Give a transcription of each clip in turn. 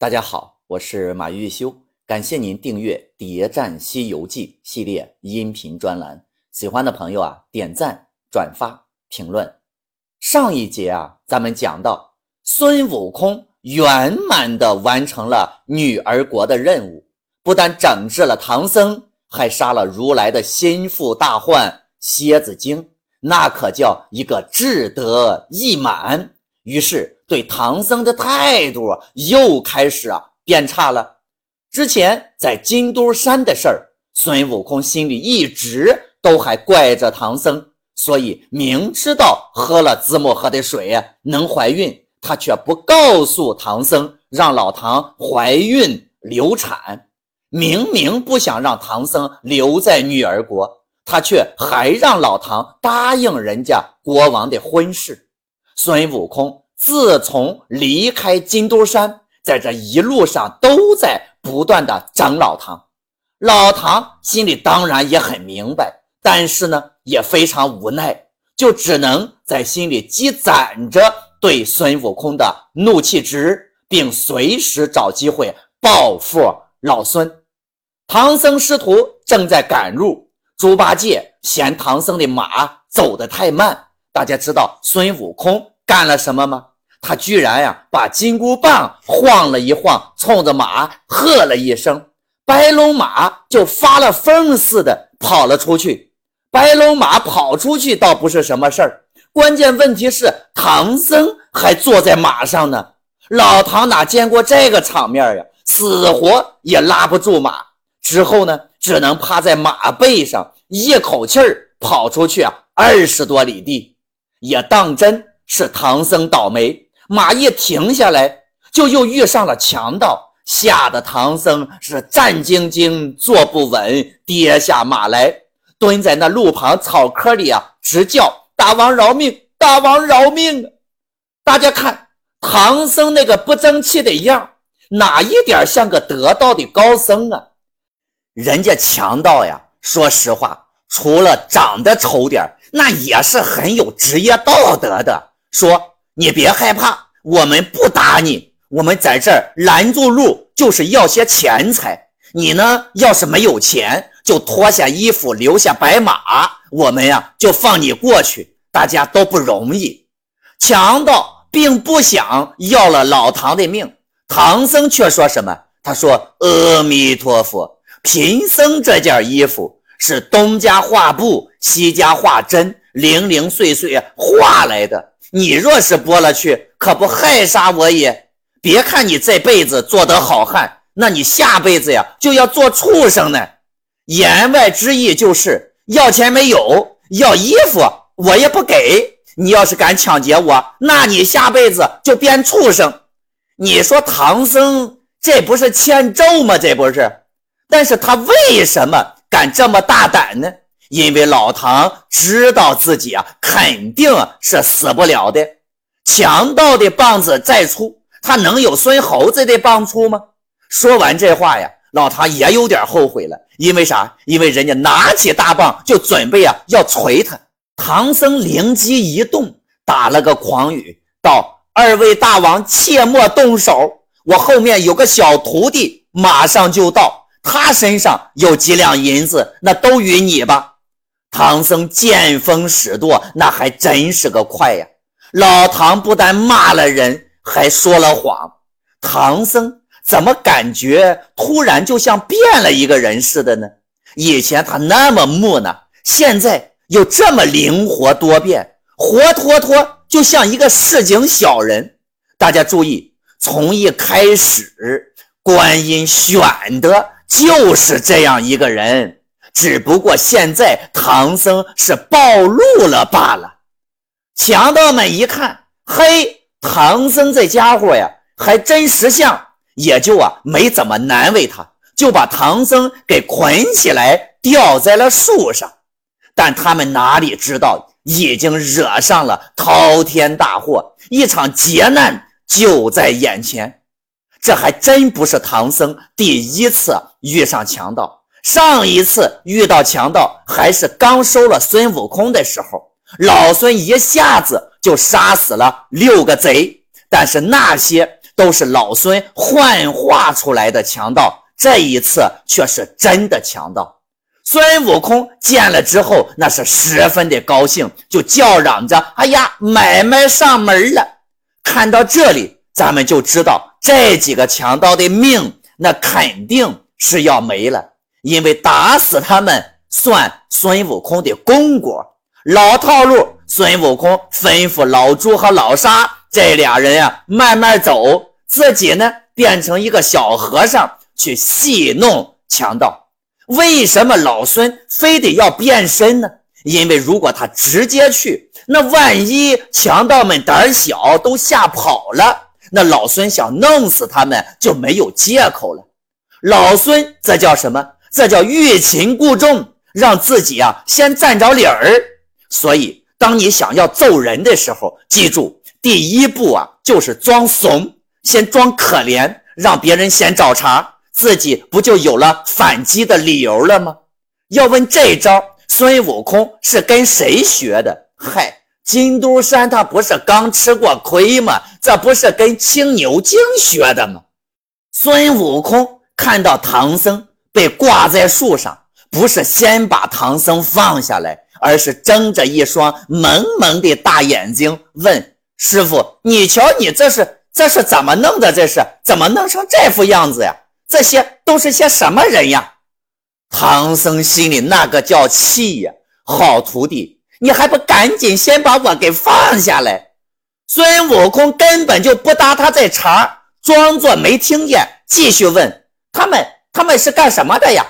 大家好，我是马玉修，感谢您订阅《谍战西游记》系列音频专栏。喜欢的朋友啊，点赞、转发、评论。上一节啊，咱们讲到孙悟空圆满的完成了女儿国的任务，不但整治了唐僧，还杀了如来的心腹大患蝎子精，那可叫一个志得意满。于是。对唐僧的态度又开始啊变差了。之前在金都山的事儿，孙悟空心里一直都还怪着唐僧，所以明知道喝了子母河的水能怀孕，他却不告诉唐僧，让老唐怀孕流产。明明不想让唐僧留在女儿国，他却还让老唐答应人家国王的婚事。孙悟空。自从离开金都山，在这一路上都在不断的整老唐。老唐心里当然也很明白，但是呢也非常无奈，就只能在心里积攒着对孙悟空的怒气值，并随时找机会报复老孙。唐僧师徒正在赶路，猪八戒嫌唐僧的马走得太慢。大家知道孙悟空干了什么吗？他居然呀，把金箍棒晃了一晃，冲着马喝了一声，白龙马就发了疯似的跑了出去。白龙马跑出去倒不是什么事儿，关键问题是唐僧还坐在马上呢。老唐哪见过这个场面呀，死活也拉不住马。之后呢，只能趴在马背上，一口气儿跑出去啊，二十多里地。也当真是唐僧倒霉。马一停下来，就又遇上了强盗，吓得唐僧是战兢兢，坐不稳，跌下马来，蹲在那路旁草棵里啊，直叫：“大王饶命！大王饶命！”大家看唐僧那个不争气的样，哪一点像个得道的高僧啊？人家强盗呀，说实话，除了长得丑点那也是很有职业道德的。说。你别害怕，我们不打你。我们在这儿拦住路，就是要些钱财。你呢，要是没有钱，就脱下衣服，留下白马，我们呀就放你过去。大家都不容易。强盗并不想要了老唐的命，唐僧却说什么？他说：“阿弥陀佛，贫僧这件衣服是东家画布，西家画针，零零碎碎画来的。”你若是剥了去，可不害杀我也。别看你这辈子做得好汉，那你下辈子呀就要做畜生呢。言外之意就是要钱没有，要衣服我也不给。你要是敢抢劫我，那你下辈子就变畜生。你说唐僧这不是欠咒吗？这不是？但是他为什么敢这么大胆呢？因为老唐知道自己啊肯定是死不了的，强盗的棒子再粗，他能有孙猴子的棒粗吗？说完这话呀，老唐也有点后悔了。因为啥？因为人家拿起大棒就准备啊要锤他。唐僧灵机一动，打了个诳语，道：“二位大王切莫动手，我后面有个小徒弟，马上就到，他身上有几两银子，那都与你吧。”唐僧见风使舵，那还真是个快呀！老唐不但骂了人，还说了谎。唐僧怎么感觉突然就像变了一个人似的呢？以前他那么木讷，现在又这么灵活多变，活脱脱就像一个市井小人。大家注意，从一开始，观音选的就是这样一个人。只不过现在唐僧是暴露了罢了。强盗们一看，嘿，唐僧这家伙呀，还真识相，也就啊没怎么难为他，就把唐僧给捆起来，吊在了树上。但他们哪里知道，已经惹上了滔天大祸，一场劫难就在眼前。这还真不是唐僧第一次遇上强盗。上一次遇到强盗，还是刚收了孙悟空的时候，老孙一下子就杀死了六个贼，但是那些都是老孙幻化出来的强盗，这一次却是真的强盗。孙悟空见了之后，那是十分的高兴，就叫嚷着：“哎呀，买卖上门了！”看到这里，咱们就知道这几个强盗的命，那肯定是要没了，因为打死他们算孙悟空的功果。老套路，孙悟空吩咐老朱和老沙这俩人啊，慢慢走，自己呢变成一个小和尚去戏弄强盗。为什么老孙非得要变身呢？因为如果他直接去，那万一强盗们胆小都吓跑了，那老孙想弄死他们就没有借口了。老孙这叫什么？这叫欲擒故纵，让自己啊先占着理儿。所以，当你想要揍人的时候，记住第一步啊就是装怂，先装可怜，让别人先找茬。自己不就有了反击的理由了吗？要问这招，孙悟空是跟谁学的？嗨，金都山他不是刚吃过亏吗？这不是跟青牛精学的吗？孙悟空看到唐僧被挂在树上，不是先把唐僧放下来，而是睁着一双萌萌的大眼睛问师傅：“你瞧，你这是这是怎么弄的？这是怎么弄成这副样子呀？”这些都是些什么人呀？唐僧心里那个叫气呀！好徒弟，你还不赶紧先把我给放下来！孙悟空根本就不搭他这茬，装作没听见，继续问他们：他们是干什么的呀？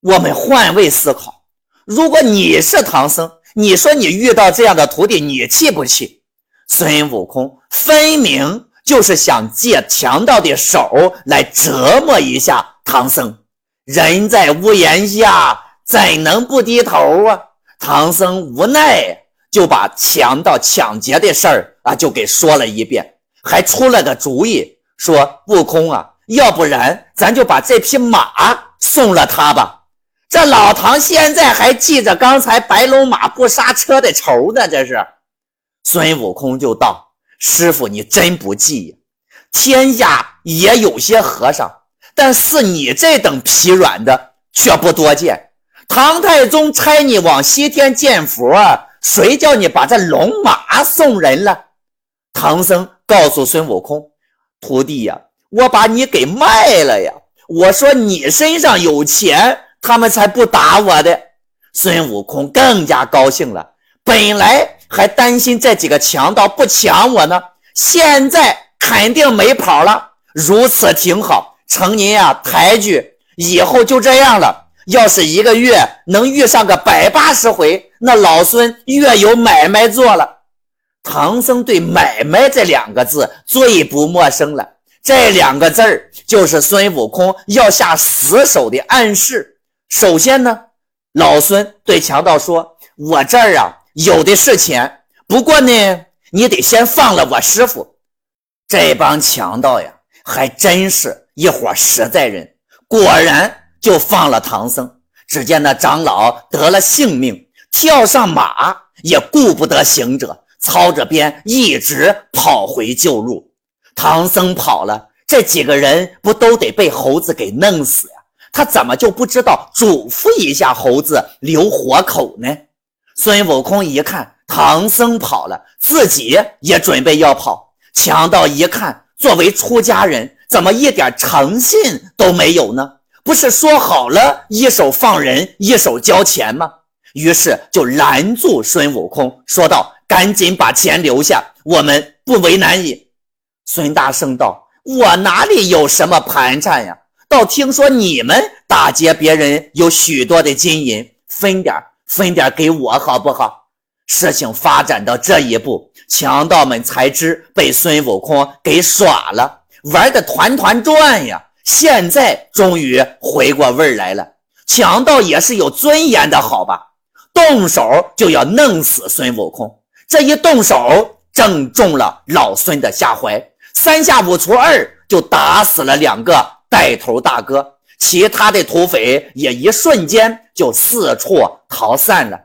我们换位思考，如果你是唐僧，你说你遇到这样的徒弟，你气不气？孙悟空分明。就是想借强盗的手来折磨一下唐僧，人在屋檐下，怎能不低头啊？唐僧无奈，就把强盗抢劫的事儿啊，就给说了一遍，还出了个主意，说：“悟空啊，要不然咱就把这匹马送了他吧。”这老唐现在还记着刚才白龙马不刹车的仇呢，这是。孙悟空就道。师傅，你真不济！天下也有些和尚，但似你这等疲软的却不多见。唐太宗差你往西天见佛，谁叫你把这龙马送人了？唐僧告诉孙悟空：“徒弟呀，我把你给卖了呀！我说你身上有钱，他们才不打我的。”孙悟空更加高兴了，本来。还担心这几个强盗不抢我呢，现在肯定没跑了。如此挺好，成您呀抬举，以后就这样了。要是一个月能遇上个百八十回，那老孙越有买卖做了。唐僧对“买卖”这两个字最不陌生了，这两个字儿就是孙悟空要下死手的暗示。首先呢，老孙对强盗说：“我这儿啊。”有的是钱，不过呢，你得先放了我师傅。这帮强盗呀，还真是一伙实在人，果然就放了唐僧。只见那长老得了性命，跳上马，也顾不得行者，操着鞭一直跑回旧路。唐僧跑了，这几个人不都得被猴子给弄死呀？他怎么就不知道嘱咐一下猴子留活口呢？孙悟空一看唐僧跑了，自己也准备要跑。强盗一看，作为出家人，怎么一点诚信都没有呢？不是说好了一手放人，一手交钱吗？于是就拦住孙悟空，说道：“赶紧把钱留下，我们不为难你。”孙大圣道：“我哪里有什么盘缠呀？倒听说你们打劫别人有许多的金银，分点分点给我好不好？事情发展到这一步，强盗们才知被孙悟空给耍了，玩的团团转呀。现在终于回过味儿来了。强盗也是有尊严的，好吧？动手就要弄死孙悟空。这一动手，正中了老孙的下怀，三下五除二就打死了两个带头大哥。其他的土匪也一瞬间就四处逃散了。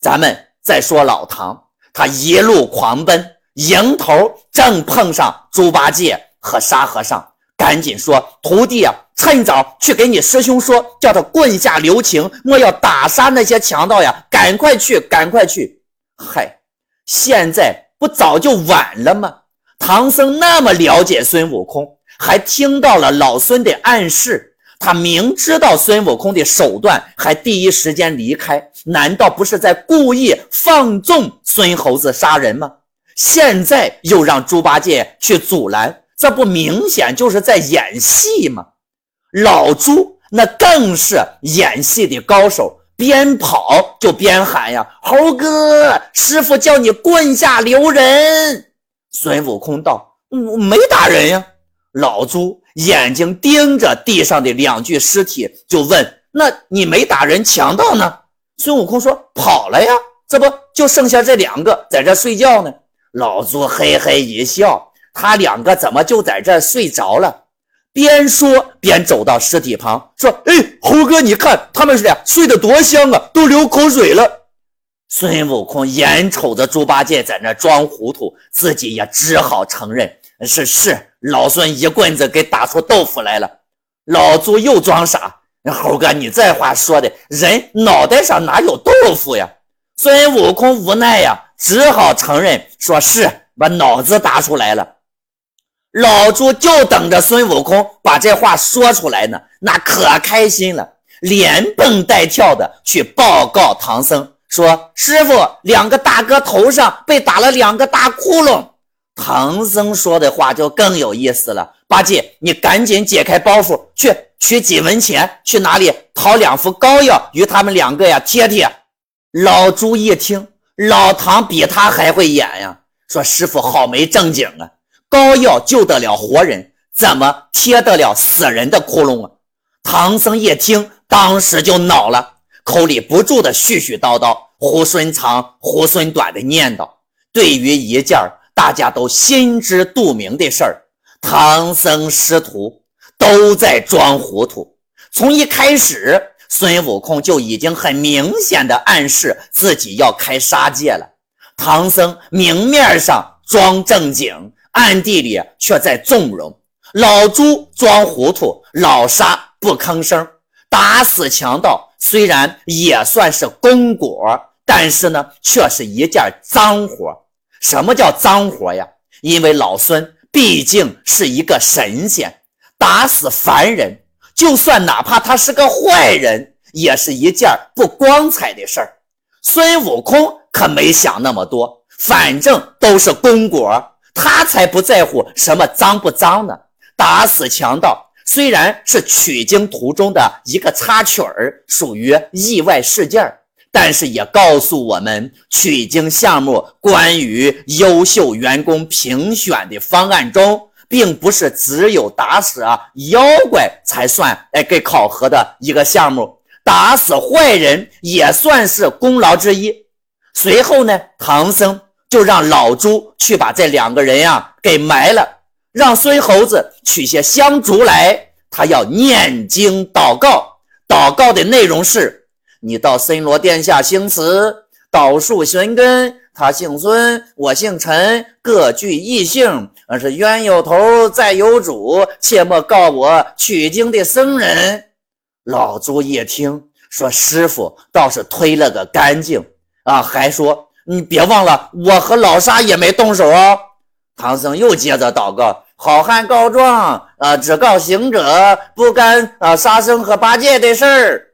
咱们再说老唐，他一路狂奔，迎头正碰上猪八戒和沙和尚赶紧说：“徒弟啊，趁早去给你师兄说，叫他棍下留情，莫要打杀那些强盗呀！赶快去，赶快去！”嗨，现在不早就晚了吗？唐僧那么了解孙悟空，还听到了老孙的暗示。他明知道孙悟空的手段，还第一时间离开，难道不是在故意放纵孙猴子杀人吗？现在又让猪八戒去阻拦，这不明显就是在演戏吗？老猪那更是演戏的高手，边跑就边喊呀：“猴哥，师傅叫你棍下留人。”孙悟空道：“我没打人呀。”老猪。眼睛盯着地上的两具尸体，就问：“那你没打人，强盗呢？”孙悟空说：“跑了呀，这不就剩下这两个在这睡觉呢？”老猪嘿嘿一笑：“他两个怎么就在这睡着了？”边说边走到尸体旁，说：“哎，猴哥，你看他们俩睡得多香啊，都流口水了。”孙悟空眼瞅着猪八戒在那装糊涂，自己也只好承认：“是是。”老孙一棍子给打出豆腐来了，老猪又装傻。猴哥，你这话说的，人脑袋上哪有豆腐呀？孙悟空无奈呀，只好承认，说是把脑子打出来了。老猪就等着孙悟空把这话说出来呢，那可开心了，连蹦带跳的去报告唐僧，说师傅，两个大哥头上被打了两个大窟窿。唐僧说的话就更有意思了。八戒，你赶紧解开包袱，去取几文钱，去哪里讨两副膏药，与他们两个呀贴贴。老猪一听，老唐比他还会演呀，说师傅好没正经啊，膏药救得了活人，怎么贴得了死人的窟窿啊？唐僧一听，当时就恼了，口里不住的絮絮叨叨，猢狲长猢狲短的念叨。对于一件。大家都心知肚明的事儿，唐僧师徒都在装糊涂。从一开始，孙悟空就已经很明显的暗示自己要开杀戒了。唐僧明面上装正经，暗地里却在纵容。老猪装糊涂，老沙不吭声。打死强盗虽然也算是功果，但是呢，却是一件脏活。什么叫脏活呀？因为老孙毕竟是一个神仙，打死凡人，就算哪怕他是个坏人，也是一件不光彩的事儿。孙悟空可没想那么多，反正都是功果，他才不在乎什么脏不脏呢。打死强盗虽然是取经途中的一个插曲儿，属于意外事件儿。但是也告诉我们，取经项目关于优秀员工评选的方案中，并不是只有打死啊妖怪才算哎给考核的一个项目，打死坏人也算是功劳之一。随后呢，唐僧就让老猪去把这两个人呀给埋了，让孙猴子取些香烛来，他要念经祷告，祷告的内容是。你到森罗殿下行慈，倒树寻根。他姓孙，我姓陈，各具异姓，而是冤有头，债有主，切莫告我取经的僧人。老朱一听说，师傅倒是推了个干净啊，还说你别忘了，我和老沙也没动手哦。唐僧又接着祷告：好汉告状啊，只告行者，不干啊沙僧和八戒的事儿。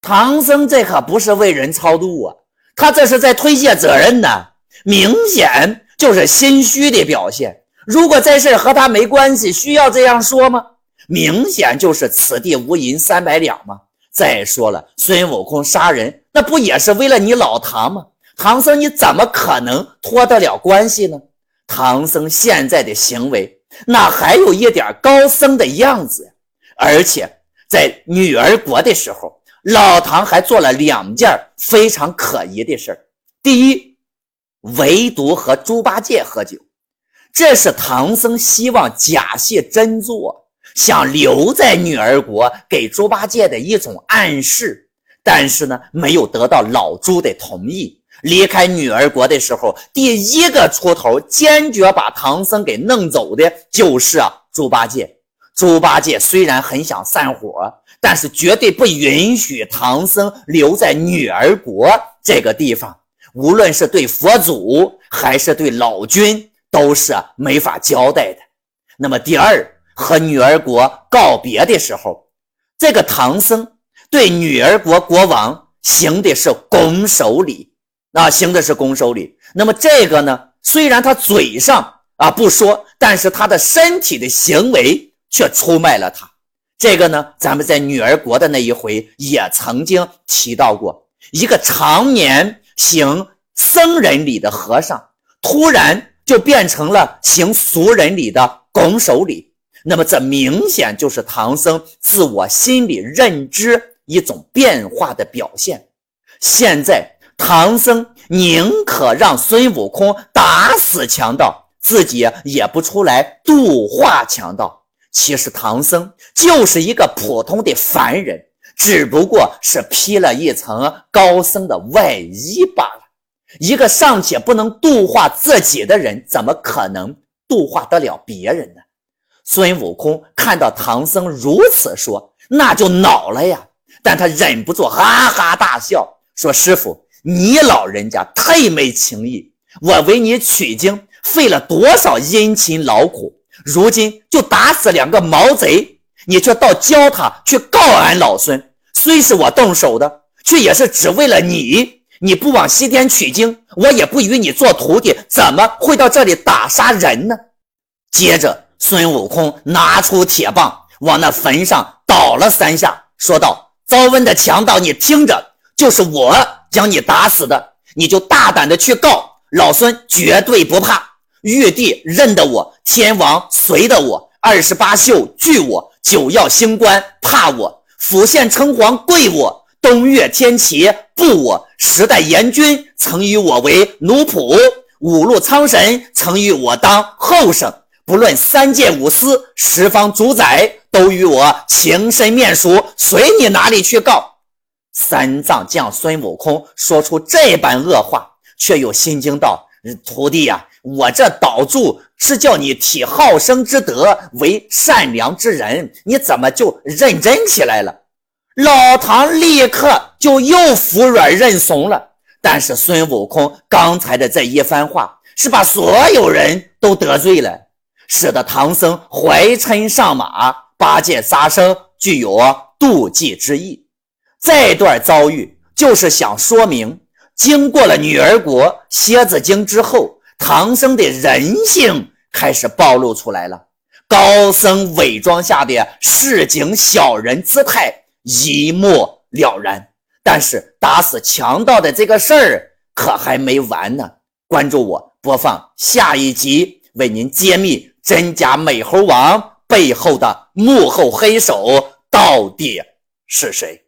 唐僧这可不是为人超度啊，他这是在推卸责任呢，明显就是心虚的表现。如果这事和他没关系，需要这样说吗？明显就是此地无银三百两吗？再说了，孙悟空杀人，那不也是为了你老唐吗？唐僧你怎么可能脱得了关系呢？唐僧现在的行为，哪还有一点高僧的样子？而且在女儿国的时候。老唐还做了两件非常可疑的事。第一，唯独和猪八戒喝酒，这是唐僧希望假戏真做，想留在女儿国给猪八戒的一种暗示。但是呢，没有得到老猪的同意，离开女儿国的时候，第一个出头、坚决把唐僧给弄走的就是猪八戒。猪八戒虽然很想散伙，但是绝对不允许唐僧留在女儿国这个地方。无论是对佛祖还是对老君，都是没法交代的。那么第二，和女儿国告别的时候，这个唐僧对女儿国国王行的是拱手礼，啊，行的是拱手礼。那么这个呢，虽然他嘴上啊不说，但是他的身体的行为却出卖了他。这个呢，咱们在女儿国的那一回也曾经提到过，一个常年行僧人礼的和尚，突然就变成了行俗人礼的拱手礼。那么这明显就是唐僧自我心理认知一种变化的表现。现在唐僧宁可让孙悟空打死强盗，自己也不出来度化强盗。其实唐僧就是一个普通的凡人，只不过是披了一层高僧的外衣罢了。一个尚且不能度化自己的人，怎么可能度化得了别人呢？孙悟空看到唐僧如此说，那就恼了呀！但他忍不住哈哈大笑，说：“师傅，你老人家太没情义！我为你取经费了多少殷勤劳苦，如今就打死两个毛贼，你却到教他去告俺老孙。虽是我动手的，却也是只为了你。你不往西天取经，我也不与你做徒弟，怎么会到这里打杀人呢？”接着。孙悟空拿出铁棒，往那坟上倒了三下，说道：“遭瘟的强盗，你听着，就是我将你打死的，你就大胆的去告，老孙绝对不怕。玉帝认得我，天王随的我，二十八宿惧我，九曜星官怕我，府县城隍跪我，东岳天齐布我，十代阎君曾与我为奴仆，五路苍神曾与我当后生。”不论三界五司、十方主宰，都与我情深面熟，随你哪里去告。三藏将孙悟空说出这般恶话，却又心惊道：“徒弟呀，我这导助是叫你体好生之德，为善良之人，你怎么就认真起来了？”老唐立刻就又服软认怂了。但是孙悟空刚才的这一番话，是把所有人都得罪了。使得唐僧怀嗔上马，八戒、沙僧具有妒忌之意。这段遭遇就是想说明，经过了女儿国蝎子精之后，唐僧的人性开始暴露出来了。高僧伪装下的市井小人姿态一目了然。但是打死强盗的这个事儿可还没完呢。关注我，播放下一集，为您揭秘。真假美猴王背后的幕后黑手到底是谁？